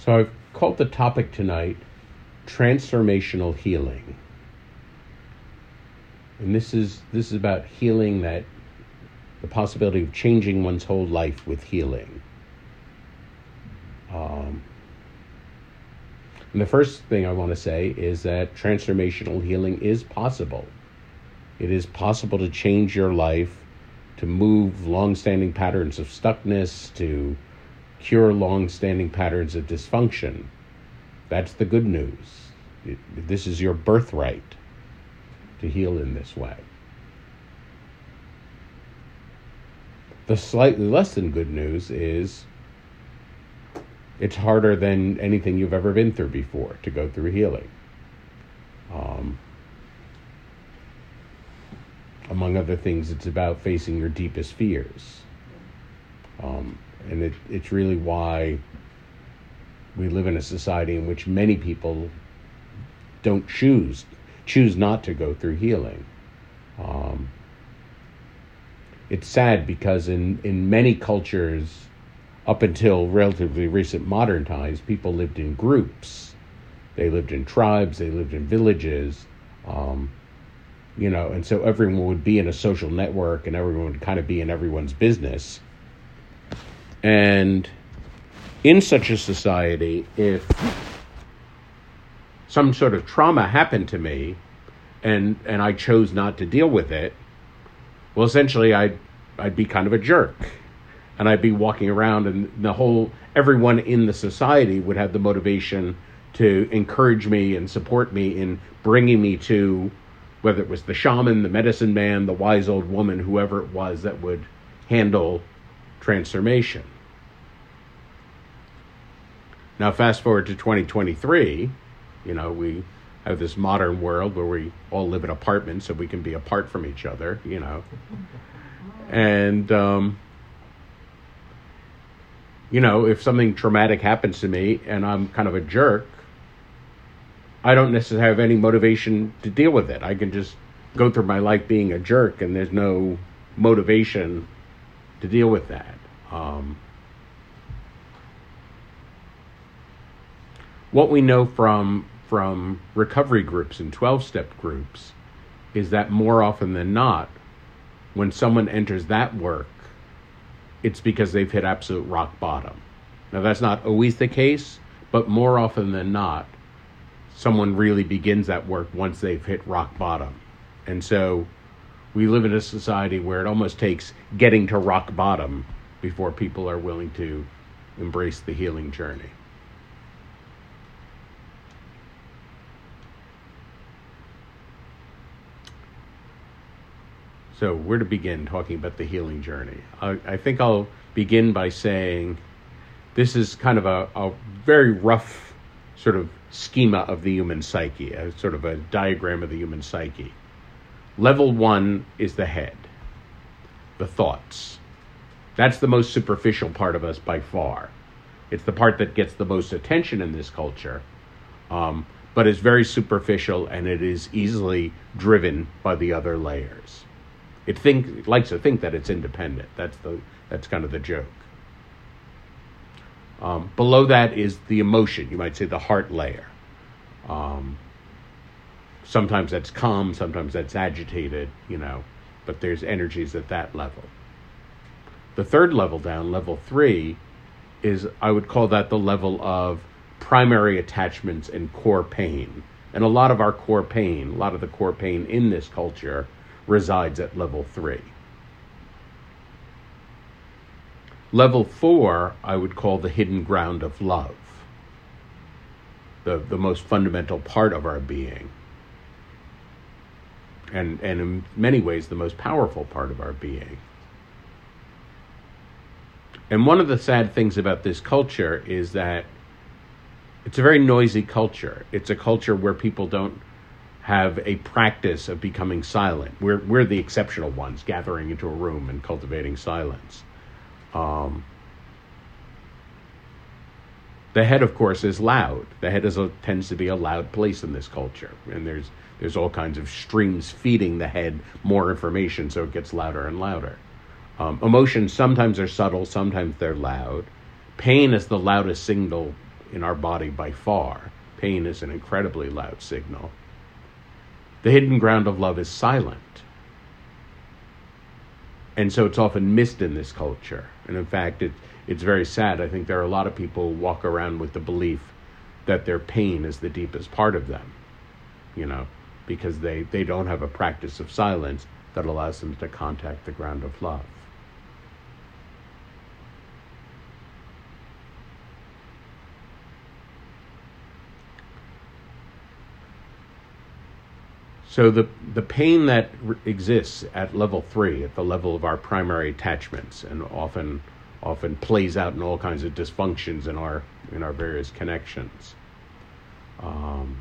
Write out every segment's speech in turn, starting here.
So I've called the topic tonight transformational healing. And this is this is about healing that the possibility of changing one's whole life with healing. Um, and the first thing I want to say is that transformational healing is possible. It is possible to change your life, to move long-standing patterns of stuckness, to cure long-standing patterns of dysfunction. That's the good news. It, this is your birthright to heal in this way. The slightly less than good news is it's harder than anything you've ever been through before to go through healing. Um, among other things, it's about facing your deepest fears. Um, and it, it's really why we live in a society in which many people don't choose choose not to go through healing. Um, it's sad because in, in many cultures, up until relatively recent modern times, people lived in groups. They lived in tribes, they lived in villages, um, you know, and so everyone would be in a social network and everyone would kind of be in everyone's business. And in such a society, if some sort of trauma happened to me and and I chose not to deal with it, well essentially I'd I'd be kind of a jerk. And I'd be walking around and the whole everyone in the society would have the motivation to encourage me and support me in bringing me to whether it was the shaman, the medicine man, the wise old woman, whoever it was that would handle transformation. Now, fast forward to 2023, you know, we have this modern world where we all live in apartments so we can be apart from each other, you know. And, um, you know, if something traumatic happens to me and I'm kind of a jerk, I don't necessarily have any motivation to deal with it. I can just go through my life being a jerk and there's no motivation to deal with that. Um, what we know from from recovery groups and 12 step groups is that more often than not when someone enters that work it's because they've hit absolute rock bottom now that's not always the case but more often than not someone really begins that work once they've hit rock bottom and so we live in a society where it almost takes getting to rock bottom before people are willing to embrace the healing journey So, where to begin talking about the healing journey? I, I think I'll begin by saying this is kind of a, a very rough sort of schema of the human psyche, a sort of a diagram of the human psyche. Level one is the head, the thoughts. That's the most superficial part of us by far. It's the part that gets the most attention in this culture, um, but is very superficial and it is easily driven by the other layers. It think it likes to think that it's independent. That's the that's kind of the joke. Um, below that is the emotion. You might say the heart layer. Um, sometimes that's calm, sometimes that's agitated. You know, but there's energies at that level. The third level down, level three, is I would call that the level of primary attachments and core pain. And a lot of our core pain, a lot of the core pain in this culture resides at level three. Level four, I would call the hidden ground of love, the, the most fundamental part of our being, and, and in many ways, the most powerful part of our being. And one of the sad things about this culture is that it's a very noisy culture. It's a culture where people don't have a practice of becoming silent. We're we're the exceptional ones, gathering into a room and cultivating silence. Um, the head, of course, is loud. The head a, tends to be a loud place in this culture, and there's there's all kinds of streams feeding the head more information, so it gets louder and louder. Um, emotions sometimes are subtle, sometimes they're loud. Pain is the loudest signal in our body by far. Pain is an incredibly loud signal. The hidden ground of love is silent. And so it's often missed in this culture. And in fact, it, it's very sad. I think there are a lot of people walk around with the belief that their pain is the deepest part of them, you know, because they, they don't have a practice of silence that allows them to contact the ground of love. So the the pain that exists at level three, at the level of our primary attachments, and often often plays out in all kinds of dysfunctions in our in our various connections. Um,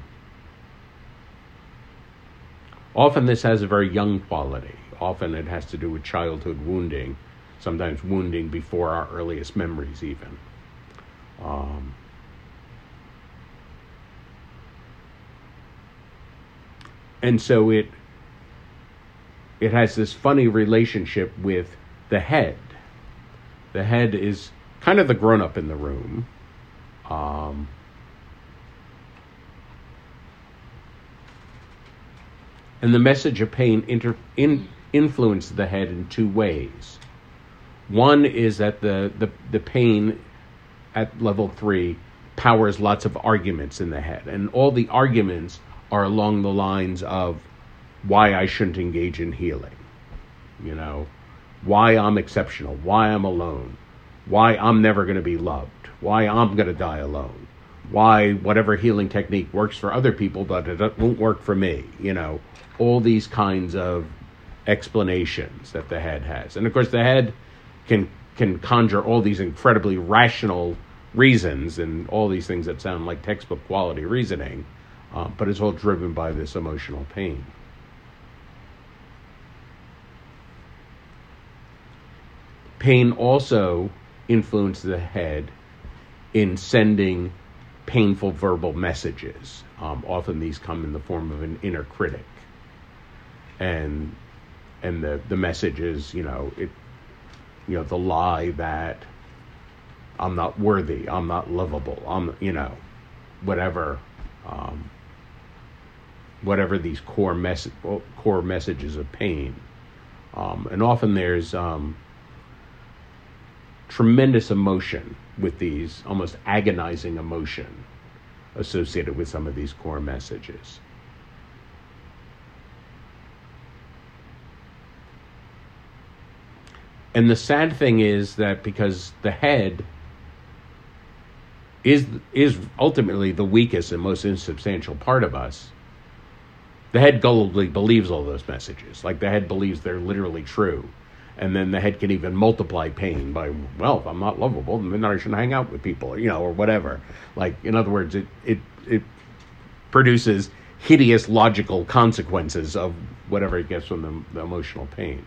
often this has a very young quality. Often it has to do with childhood wounding, sometimes wounding before our earliest memories, even. Um, and so it it has this funny relationship with the head. The head is kind of the grown up in the room. Um, and the message of pain inter, in, influences the head in two ways. One is that the, the, the pain at level three powers lots of arguments in the head, and all the arguments are along the lines of why I shouldn't engage in healing. You know, why I'm exceptional, why I'm alone, why I'm never going to be loved, why I'm going to die alone, why whatever healing technique works for other people but it won't work for me. You know, all these kinds of explanations that the head has. And of course, the head can can conjure all these incredibly rational reasons and all these things that sound like textbook quality reasoning uh, but it's all driven by this emotional pain. Pain also influences the head in sending painful verbal messages. Um, often these come in the form of an inner critic, and and the the message is you know it you know the lie that I'm not worthy, I'm not lovable, I'm you know whatever um, whatever these core mess- core messages of pain. Um, and often there's um, tremendous emotion with these, almost agonizing emotion associated with some of these core messages. And the sad thing is that because the head is is ultimately the weakest and most insubstantial part of us, the head gullibly believes all those messages. Like the head believes they're literally true. And then the head can even multiply pain by, well, if I'm not lovable, then I shouldn't hang out with people, you know, or whatever. Like, in other words, it, it, it produces hideous logical consequences of whatever it gets from the, the emotional pain.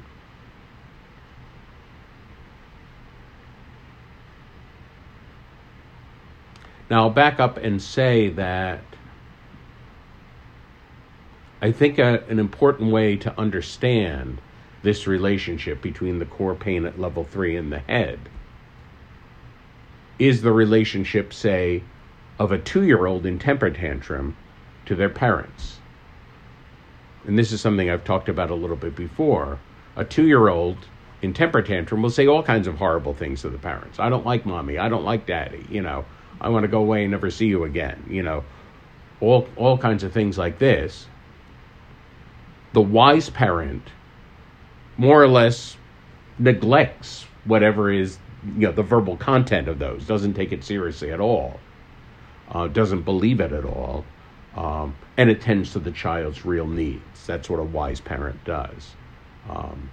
Now, I'll back up and say that I think a, an important way to understand this relationship between the core pain at level three and the head is the relationship, say, of a two year old in temper tantrum to their parents. And this is something I've talked about a little bit before. A two year old in temper tantrum will say all kinds of horrible things to the parents. I don't like mommy. I don't like daddy. You know, I want to go away and never see you again. You know, all, all kinds of things like this the wise parent more or less neglects whatever is you know the verbal content of those doesn't take it seriously at all uh, doesn't believe it at all um, and attends to the child's real needs. That's what a wise parent does. Um,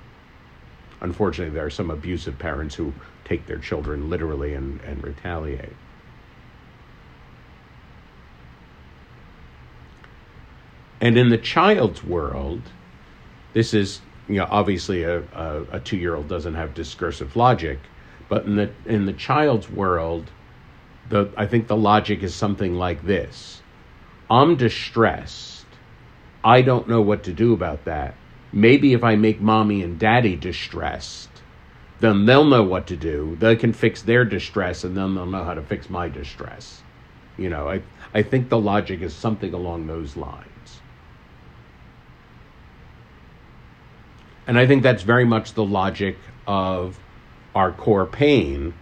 unfortunately there are some abusive parents who take their children literally and, and retaliate. And in the child's world, this is you know obviously a, a, a two year old doesn't have discursive logic, but in the in the child's world, the I think the logic is something like this: I'm distressed. I don't know what to do about that. Maybe if I make mommy and daddy distressed, then they'll know what to do. They can fix their distress, and then they'll know how to fix my distress. You know, I I think the logic is something along those lines. And I think that's very much the logic of our core pain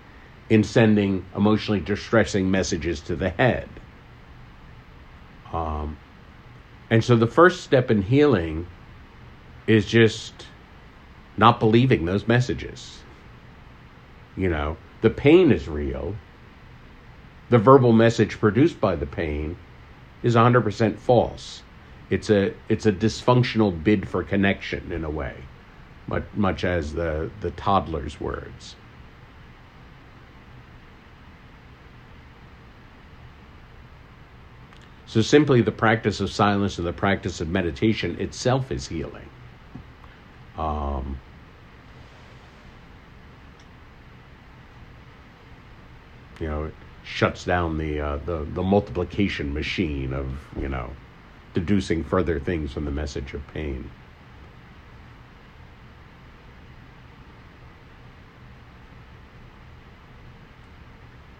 in sending emotionally distressing messages to the head. Um, and so the first step in healing is just not believing those messages. You know, the pain is real. The verbal message produced by the pain is 100% false. It's a it's a dysfunctional bid for connection in a way, much much as the the toddler's words. So simply the practice of silence and the practice of meditation itself is healing. Um, you know, it shuts down the, uh, the the multiplication machine of you know, deducing further things from the message of pain.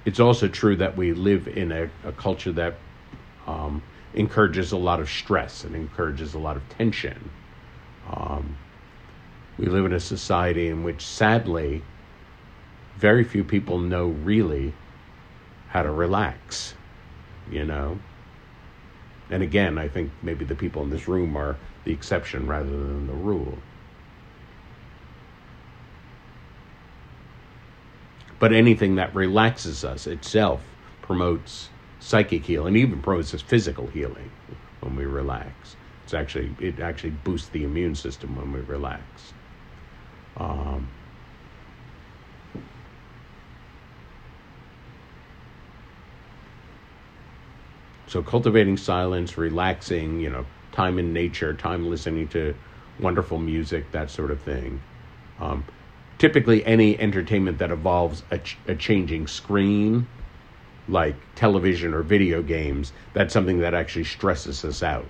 It's also true that we live in a, a culture that um, encourages a lot of stress and encourages a lot of tension. Um, we live in a society in which, sadly, very few people know really how to relax, you know? And again, I think maybe the people in this room are the exception rather than the rule. But anything that relaxes us itself promotes psychic healing, even promotes physical healing when we relax. It's actually it actually boosts the immune system when we relax. Um, so cultivating silence, relaxing, you know, time in nature, time listening to wonderful music, that sort of thing. Um, typically, any entertainment that involves a, ch- a changing screen like television or video games, that's something that actually stresses us out.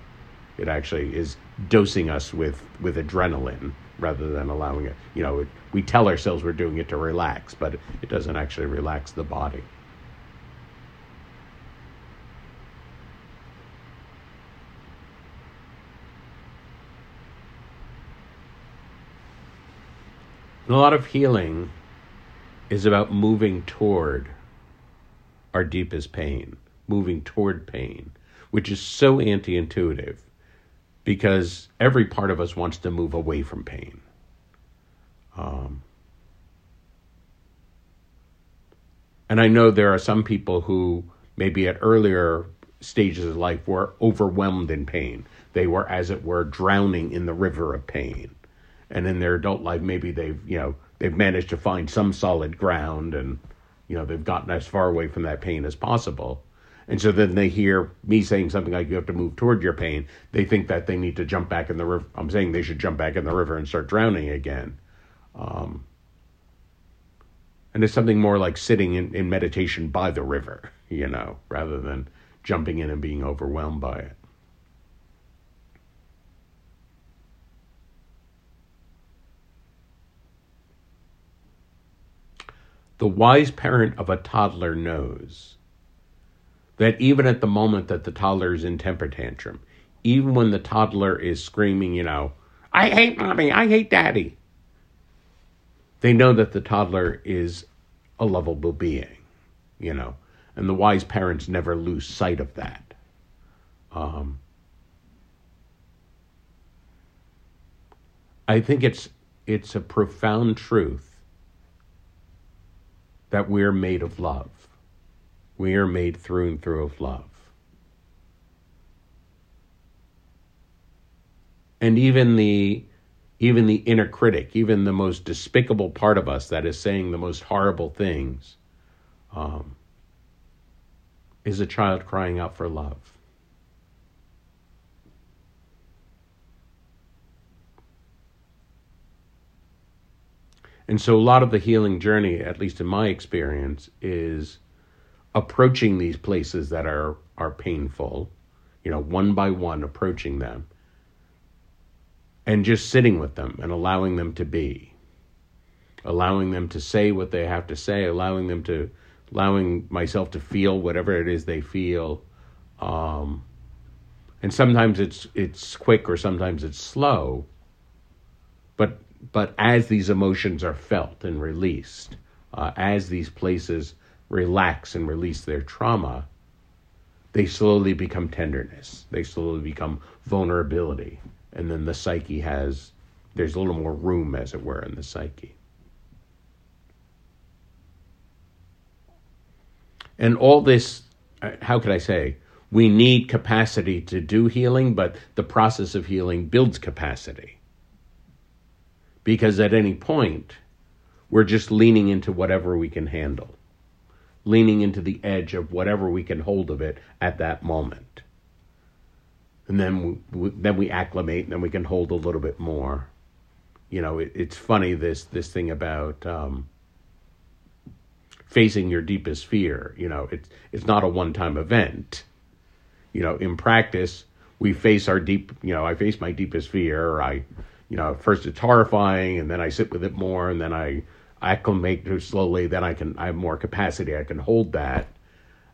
It actually is dosing us with, with adrenaline rather than allowing it. You know, it, we tell ourselves we're doing it to relax, but it doesn't actually relax the body. And a lot of healing is about moving toward our deepest pain, moving toward pain, which is so anti intuitive because every part of us wants to move away from pain. Um, and I know there are some people who maybe at earlier stages of life were overwhelmed in pain. They were, as it were, drowning in the river of pain. And in their adult life, maybe they've, you know, they've managed to find some solid ground and you know they've gotten as far away from that pain as possible. And so then they hear me saying something like you have to move toward your pain. They think that they need to jump back in the river i'm saying they should jump back in the river and start drowning again. Um, and it's something more like sitting in, in meditation by the river you know rather than jumping in and being overwhelmed by it The wise parent of a toddler knows that even at the moment that the toddler is in temper tantrum, even when the toddler is screaming, you know, I hate mommy, I hate daddy, they know that the toddler is a lovable being, you know, and the wise parents never lose sight of that. Um, I think it's it's a profound truth that we're made of love. We are made through and through of love. And even the even the inner critic, even the most despicable part of us that is saying the most horrible things, um, is a child crying out for love. And so a lot of the healing journey, at least in my experience, is approaching these places that are are painful, you know, one by one approaching them and just sitting with them and allowing them to be. Allowing them to say what they have to say, allowing them to allowing myself to feel whatever it is they feel. Um, and sometimes it's it's quick or sometimes it's slow. But but as these emotions are felt and released, uh, as these places relax and release their trauma, they slowly become tenderness. They slowly become vulnerability, and then the psyche has there's a little more room, as it were, in the psyche. And all this, uh, how could I say? We need capacity to do healing, but the process of healing builds capacity. Because at any point, we're just leaning into whatever we can handle, leaning into the edge of whatever we can hold of it at that moment. And then we, then we acclimate, and then we can hold a little bit more. You know, it, it's funny this this thing about um, facing your deepest fear. You know, it's it's not a one time event. You know, in practice, we face our deep. You know, I face my deepest fear. I, you know, first it's horrifying, and then I sit with it more, and then I acclimate to slowly. Then I can I have more capacity. I can hold that,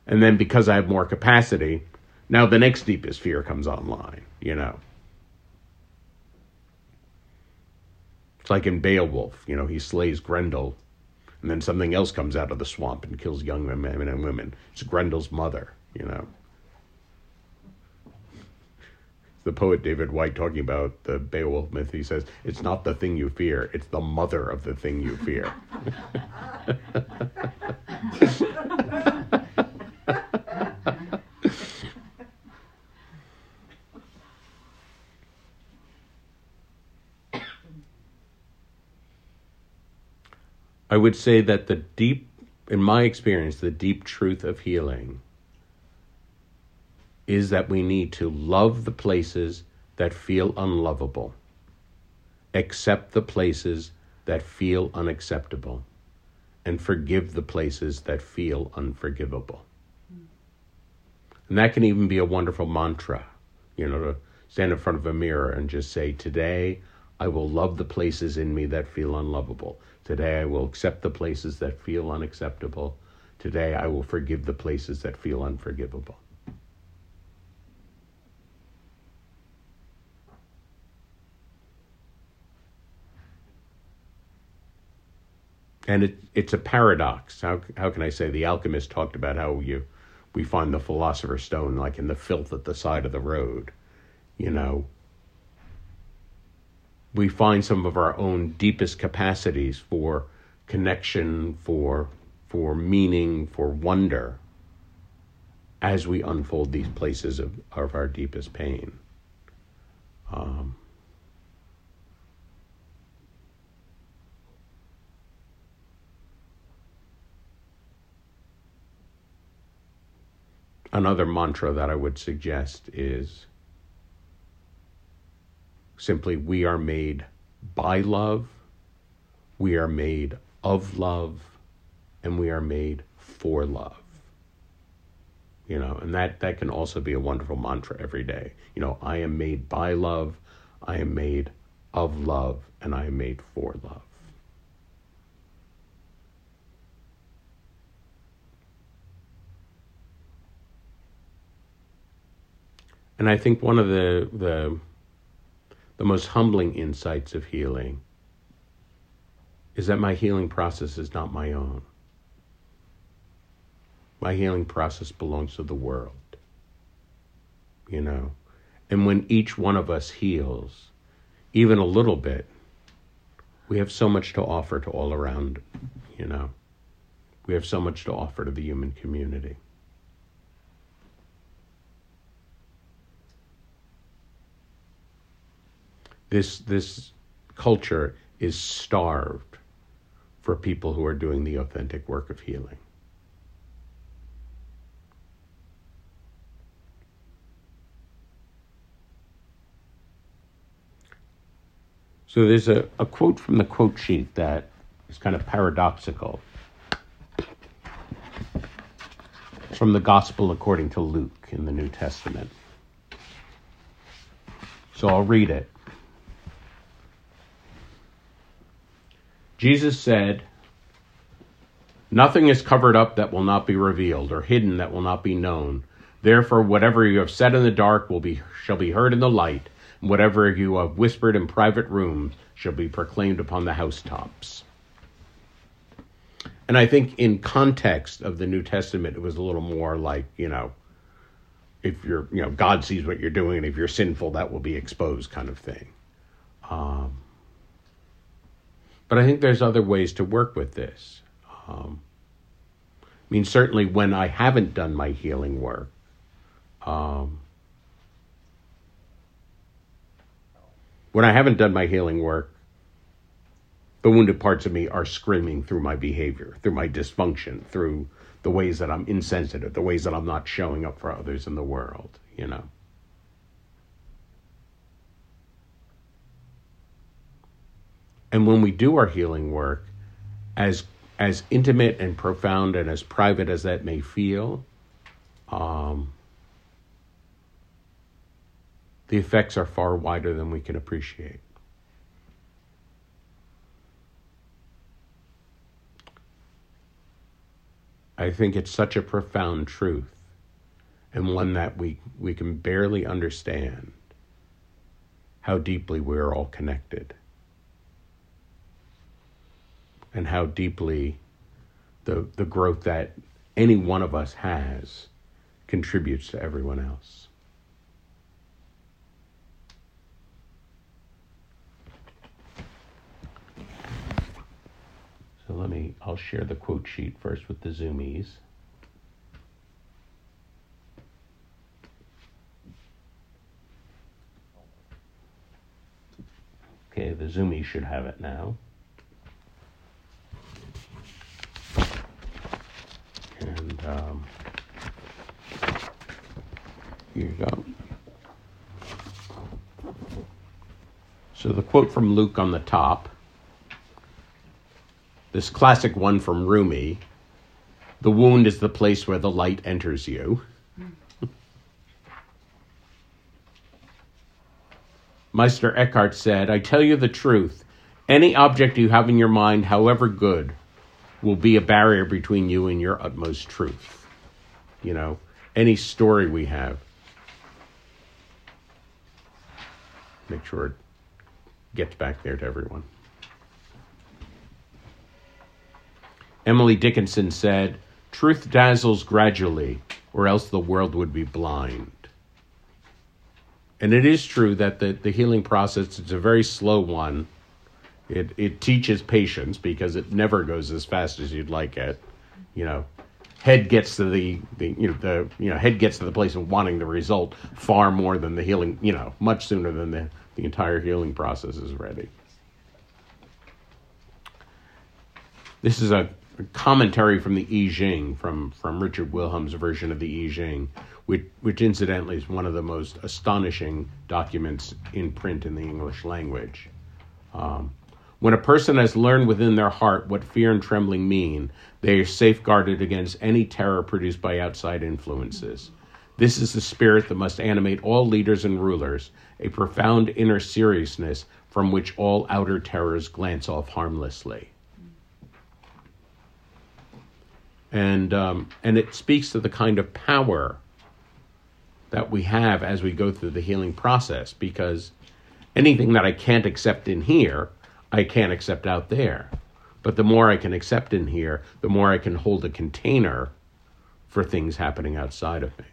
and then because I have more capacity, now the next deepest fear comes online. You know. It's like in Beowulf, you know, he slays Grendel and then something else comes out of the swamp and kills young men and women. It's Grendel's mother, you know. The poet David Whyte talking about the Beowulf myth, he says, It's not the thing you fear, it's the mother of the thing you fear. I would say that the deep, in my experience, the deep truth of healing is that we need to love the places that feel unlovable, accept the places that feel unacceptable, and forgive the places that feel unforgivable. And that can even be a wonderful mantra, you know, to stand in front of a mirror and just say, Today, I will love the places in me that feel unlovable. Today I will accept the places that feel unacceptable. Today I will forgive the places that feel unforgivable. And it, it's a paradox. How, how can I say? The alchemist talked about how you, we find the philosopher's stone like in the filth at the side of the road. You know, we find some of our own deepest capacities for connection, for for meaning, for wonder as we unfold these places of, of our deepest pain. Um, another mantra that I would suggest is Simply, we are made by love, we are made of love, and we are made for love. You know, and that, that can also be a wonderful mantra every day. You know, I am made by love, I am made of love, and I am made for love. And I think one of the the the most humbling insights of healing is that my healing process is not my own. My healing process belongs to the world. You know? And when each one of us heals, even a little bit, we have so much to offer to all around, you know? We have so much to offer to the human community. This this culture is starved for people who are doing the authentic work of healing. So there's a, a quote from the quote sheet that is kind of paradoxical. from the Gospel according to Luke in the New Testament. So I'll read it. Jesus said, Nothing is covered up that will not be revealed, or hidden that will not be known. Therefore, whatever you have said in the dark will be shall be heard in the light, and whatever you have whispered in private rooms shall be proclaimed upon the housetops. And I think in context of the New Testament, it was a little more like, you know, if you're, you know, God sees what you're doing, and if you're sinful, that will be exposed, kind of thing. Um, but I think there's other ways to work with this. Um, I mean, certainly when I haven't done my healing work, um, when I haven't done my healing work, the wounded parts of me are screaming through my behavior, through my dysfunction, through the ways that I'm insensitive, the ways that I'm not showing up for others in the world, you know. And when we do our healing work, as as intimate and profound and as private as that may feel, um, the effects are far wider than we can appreciate. I think it's such a profound truth and one that we, we can barely understand how deeply we're all connected and how deeply the, the growth that any one of us has contributes to everyone else. So let me, I'll share the quote sheet first with the zoomies. Okay, the zoomies should have it now. And um, here you go. So the quote from Luke on the top this classic one from Rumi the wound is the place where the light enters you. Meister Eckhart said, I tell you the truth. Any object you have in your mind, however good, will be a barrier between you and your utmost truth. You know, any story we have. Make sure it gets back there to everyone. Emily Dickinson said, Truth dazzles gradually, or else the world would be blind. And it is true that the, the healing process is a very slow one. It, it teaches patience because it never goes as fast as you'd like it. You know, head gets to the, the you know the you know head gets to the place of wanting the result far more than the healing you know much sooner than the, the entire healing process is ready. This is a commentary from the I Ching, from, from Richard Wilhelm's version of the I Ching, which, which incidentally is one of the most astonishing documents in print in the English language. Um, when a person has learned within their heart what fear and trembling mean, they are safeguarded against any terror produced by outside influences. This is the spirit that must animate all leaders and rulers, a profound inner seriousness from which all outer terrors glance off harmlessly. and um, and it speaks to the kind of power that we have as we go through the healing process because anything that I can't accept in here, I can't accept out there. But the more I can accept in here, the more I can hold a container for things happening outside of me.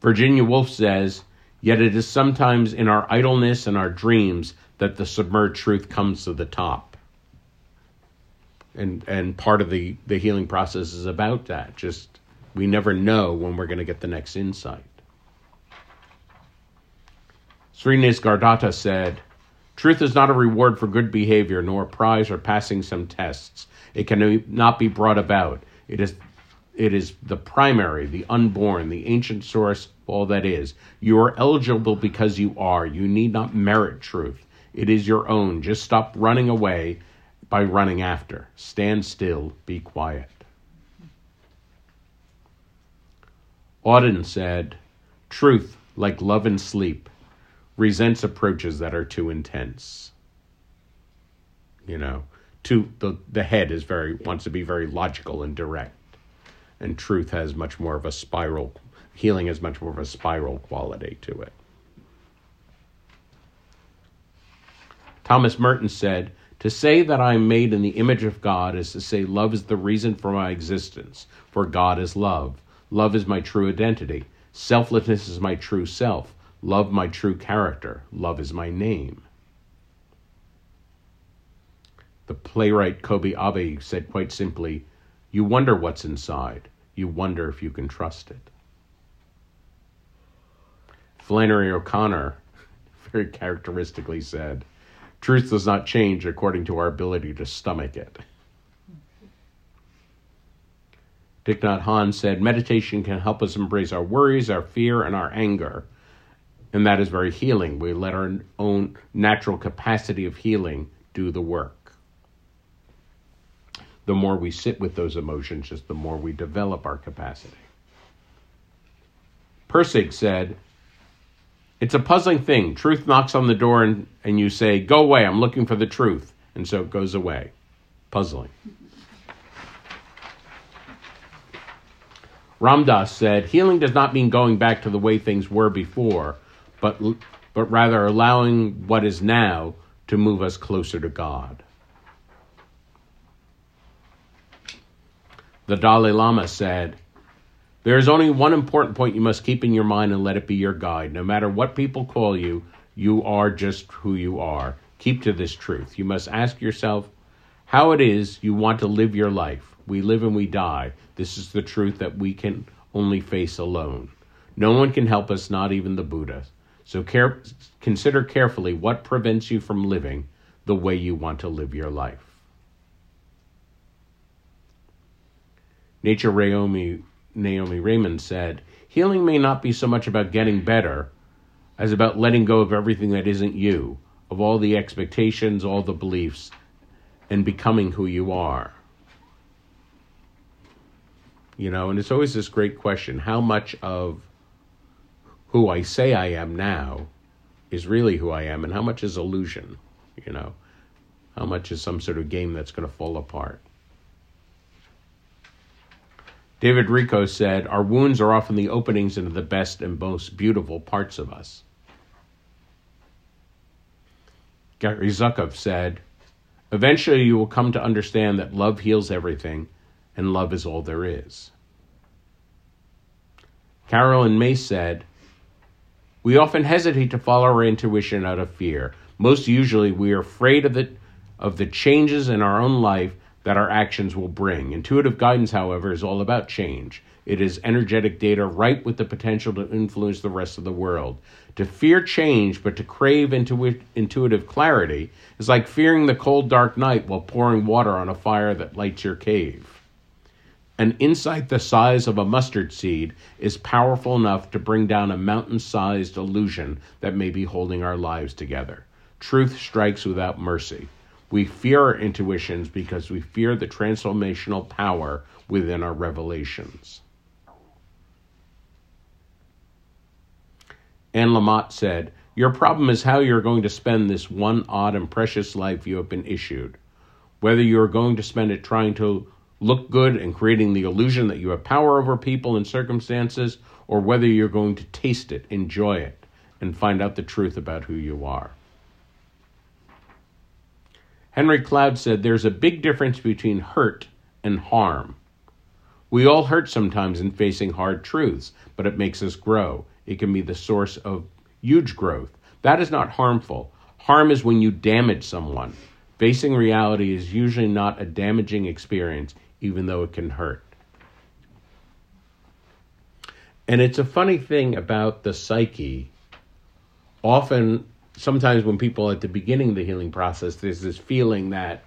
Virginia Woolf says, Yet it is sometimes in our idleness and our dreams that the submerged truth comes to the top and and part of the the healing process is about that just we never know when we're going to get the next insight Sri Nisargadatta said truth is not a reward for good behavior nor a prize or passing some tests. It can not be brought about. It is it is the primary the unborn the ancient source all that is. You are eligible because you are. You need not merit truth. It is your own. Just stop running away by running after. Stand still, be quiet. Auden said, Truth, like love and sleep, resents approaches that are too intense. You know, to the the head is very wants to be very logical and direct, and truth has much more of a spiral. Healing has much more of a spiral quality to it. Thomas Merton said, To say that I am made in the image of God is to say love is the reason for my existence, for God is love. Love is my true identity. Selflessness is my true self. Love my true character. Love is my name. The playwright Kobo Abe said quite simply, You wonder what's inside. You wonder if you can trust it. Flannery O'Connor very characteristically said, Truth does not change according to our ability to stomach it. Thich Nhat Hanh said, Meditation can help us embrace our worries, our fear, and our anger. And that is very healing. We let our own natural capacity of healing do the work the more we sit with those emotions, just the more we develop our capacity. Pirsig said, It's a puzzling thing. Truth knocks on the door and, and you say, Go away, I'm looking for the truth. And so it goes away. Puzzling. Ram Dass said, Healing does not mean going back to the way things were before, but, but rather allowing what is now to move us closer to God. The Dalai Lama said, There is only one important point you must keep in your mind and let it be your guide. No matter what people call you, you are just who you are. Keep to this truth. You must ask yourself how it is you want to live your life. We live and we die. This is the truth that we can only face alone. No one can help us, not even the Buddha. So care, consider carefully what prevents you from living the way you want to live your life. Nature Naomi, Naomi Remen said, Healing may not be so much about getting better as about letting go of everything that isn't you, of all the expectations, all the beliefs, and becoming who you are. You know, and it's always this great question how much of who I say I am now is really who I am, and how much is illusion? You know, how much is some sort of game that's going to fall apart? David Richo said, Our wounds are often the openings into the best and most beautiful parts of us. Gary Zukav said, Eventually you will come to understand that love heals everything and love is all there is. Carolyn Myss said, We often hesitate to follow our intuition out of fear. Most usually we are afraid of the, of the changes in our own life that our actions will bring. Intuitive guidance, however, is all about change. It is energetic data ripe with the potential to influence the rest of the world. To fear change, but to crave intu- intuitive clarity, is like fearing the cold, dark night while pouring water on a fire that lights your cave. An insight the size of a mustard seed is powerful enough to bring down a mountain sized illusion that may be holding our lives together. Truth strikes without mercy. We fear our intuitions because we fear the transformational power within our revelations. Anne Lamott said, Your problem is how you're going to spend this one odd and precious life you have been issued. Whether you are going to spend it trying to look good and creating the illusion that you have power over people and circumstances, or whether you're going to taste it, enjoy it, and find out the truth about who you are. Henry Cloud said there's a big difference between hurt and harm. We all hurt sometimes in facing hard truths, but it makes us grow. It can be the source of huge growth. That is not harmful. Harm is when you damage someone. Facing reality is usually not a damaging experience, even though it can hurt. And it's a funny thing about the psyche. Often sometimes when people at the beginning of the healing process, there's this feeling that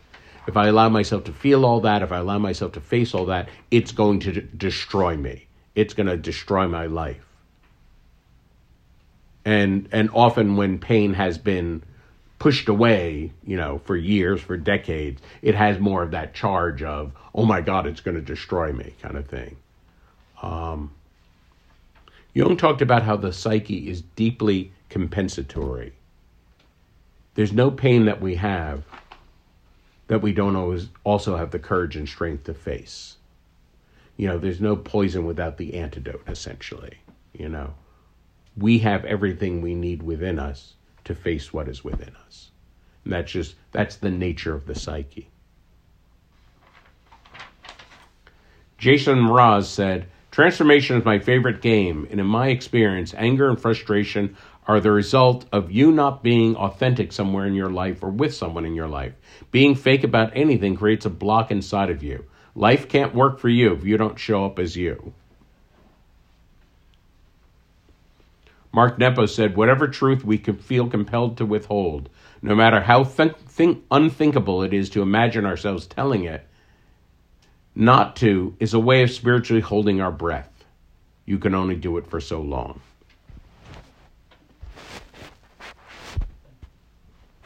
if I allow myself to feel all that, if I allow myself to face all that, it's going to d- destroy me. It's going to destroy my life. And and often when pain has been pushed away, you know, for years, for decades, it has more of that charge of, oh my God, it's going to destroy me, kind of thing. Um, Jung talked about how the psyche is deeply compensatory there's no pain that we have that we don't always also have the courage and strength to face. You know, there's no poison without the antidote, essentially. You know, we have everything we need within us to face what is within us. And that's just, that's the nature of the psyche. Jason Mraz said, Transformation is my favorite game, and in my experience, anger and frustration are the result of you not being authentic somewhere in your life or with someone in your life. Being fake about anything creates a block inside of you. Life can't work for you if you don't show up as you. Mark Nepo said, Whatever truth we feel compelled to withhold, no matter how th- think- unthinkable it is to imagine ourselves telling it, not to is a way of spiritually holding our breath. You can only do it for so long.